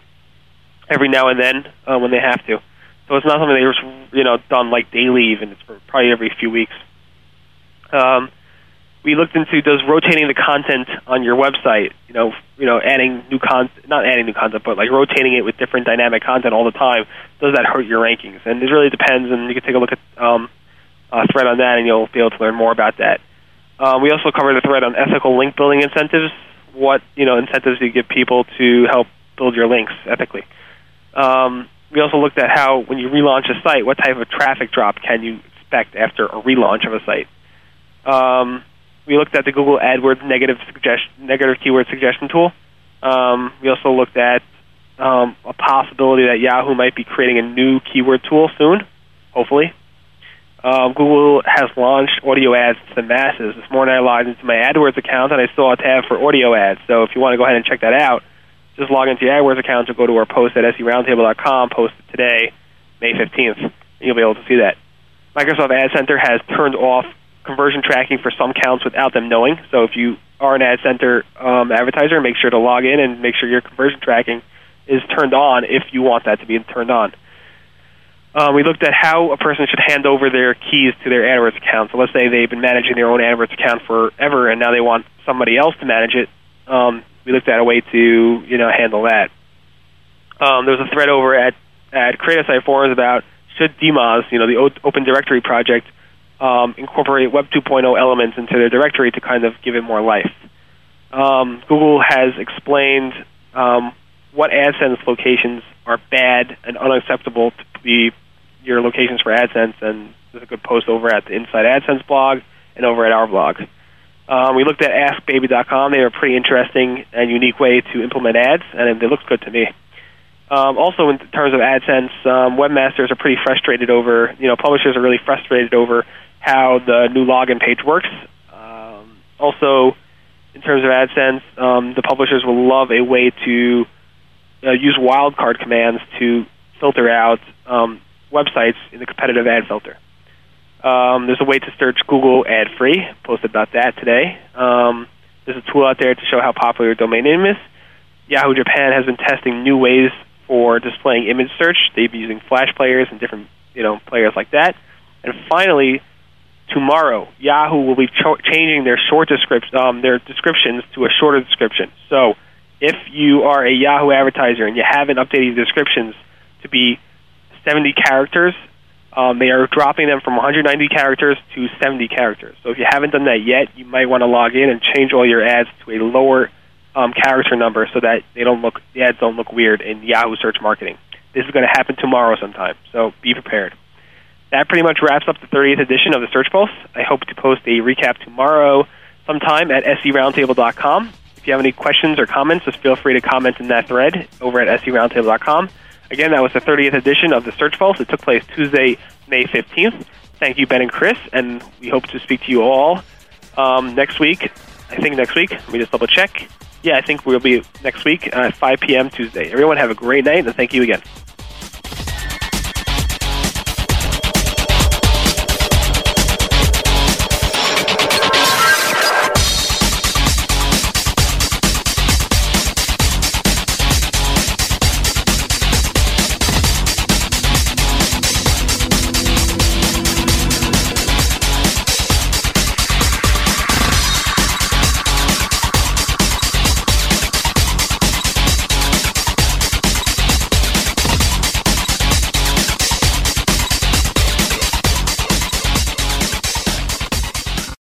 every now and then uh, when they have to. So it's not something they've you know done like daily. Even it's probably every few weeks. Um, we looked into does rotating the content on your website, you know, you know, adding new content, not adding new content, but like rotating it with different dynamic content all the time, does that hurt your rankings? And it really depends, and you can take a look at um, a thread on that, and you'll be able to learn more about that. Um, we also covered a thread on ethical link building incentives. What you know incentives do you give people to help build your links ethically? Um, we also looked at how when you relaunch a site, what type of traffic drop can you expect after a relaunch of a site? Um, we looked at the Google AdWords negative suggest- negative keyword suggestion tool. Um, we also looked at um, a possibility that Yahoo might be creating a new keyword tool soon, hopefully. Um, Google has launched audio ads to the masses. This morning I logged into my AdWords account and I saw a tab for audio ads. So if you want to go ahead and check that out, just log into your AdWords account or go to our post at seroundtable.com, posted today, May 15th, and you'll be able to see that. Microsoft Ad Center has turned off conversion tracking for some counts without them knowing. So if you are an ad center um, advertiser, make sure to log in and make sure your conversion tracking is turned on if you want that to be turned on. Um, we looked at how a person should hand over their keys to their AdWords account. So let's say they've been managing their own AdWords account forever, and now they want somebody else to manage it. Um, we looked at a way to you know handle that. Um, there was a thread over at at Cre8asite forums about should DMOZ, you know, the o- Open Directory project, um, incorporate Web 2.0 elements into their directory to kind of give it more life. Um, Google has explained um, what AdSense locations are bad and unacceptable to be your locations for AdSense, and there's a good post over at the Inside AdSense blog and over at our blog. Um, we looked at AskBaby.com. They are a pretty interesting and unique way to implement ads, and it looks good to me. Um, also, in terms of AdSense, um, webmasters are pretty frustrated over, you know, publishers are really frustrated over how the new login page works. Um, also, in terms of AdSense, um, the publishers will love a way to uh, use wildcard commands to filter out um, websites in the competitive ad filter. Um, there's a way to search Google ad free. Posted about that today. Um, there's a tool out there to show how popular your domain name is. Yahoo Japan has been testing new ways for displaying image search. They've been using Flash players and different you know players like that. And finally, tomorrow, Yahoo will be ch- changing their short description, um, their descriptions to a shorter description. So, if you are a Yahoo advertiser and you haven't updated your descriptions to be 70 characters, um, they are dropping them from 190 characters to 70 characters. So, if you haven't done that yet, you might want to log in and change all your ads to a lower um, character number so that they don't look the ads don't look weird in Yahoo search marketing. This is going to happen tomorrow sometime, so be prepared that pretty much wraps up the 30th edition of the Search Pulse. I hope to post a recap tomorrow sometime at seroundtable.com. If you have any questions or comments, just feel free to comment in that thread over at seroundtable.com. Again, that was the 30th edition of the Search Pulse. It took place Tuesday, May 15th. Thank you, Ben and Chris, and we hope to speak to you all um, next week. I think next week. Let me just double check. Yeah, I think we'll be next week at 5 p.m. Tuesday. Everyone have a great night, and thank you again.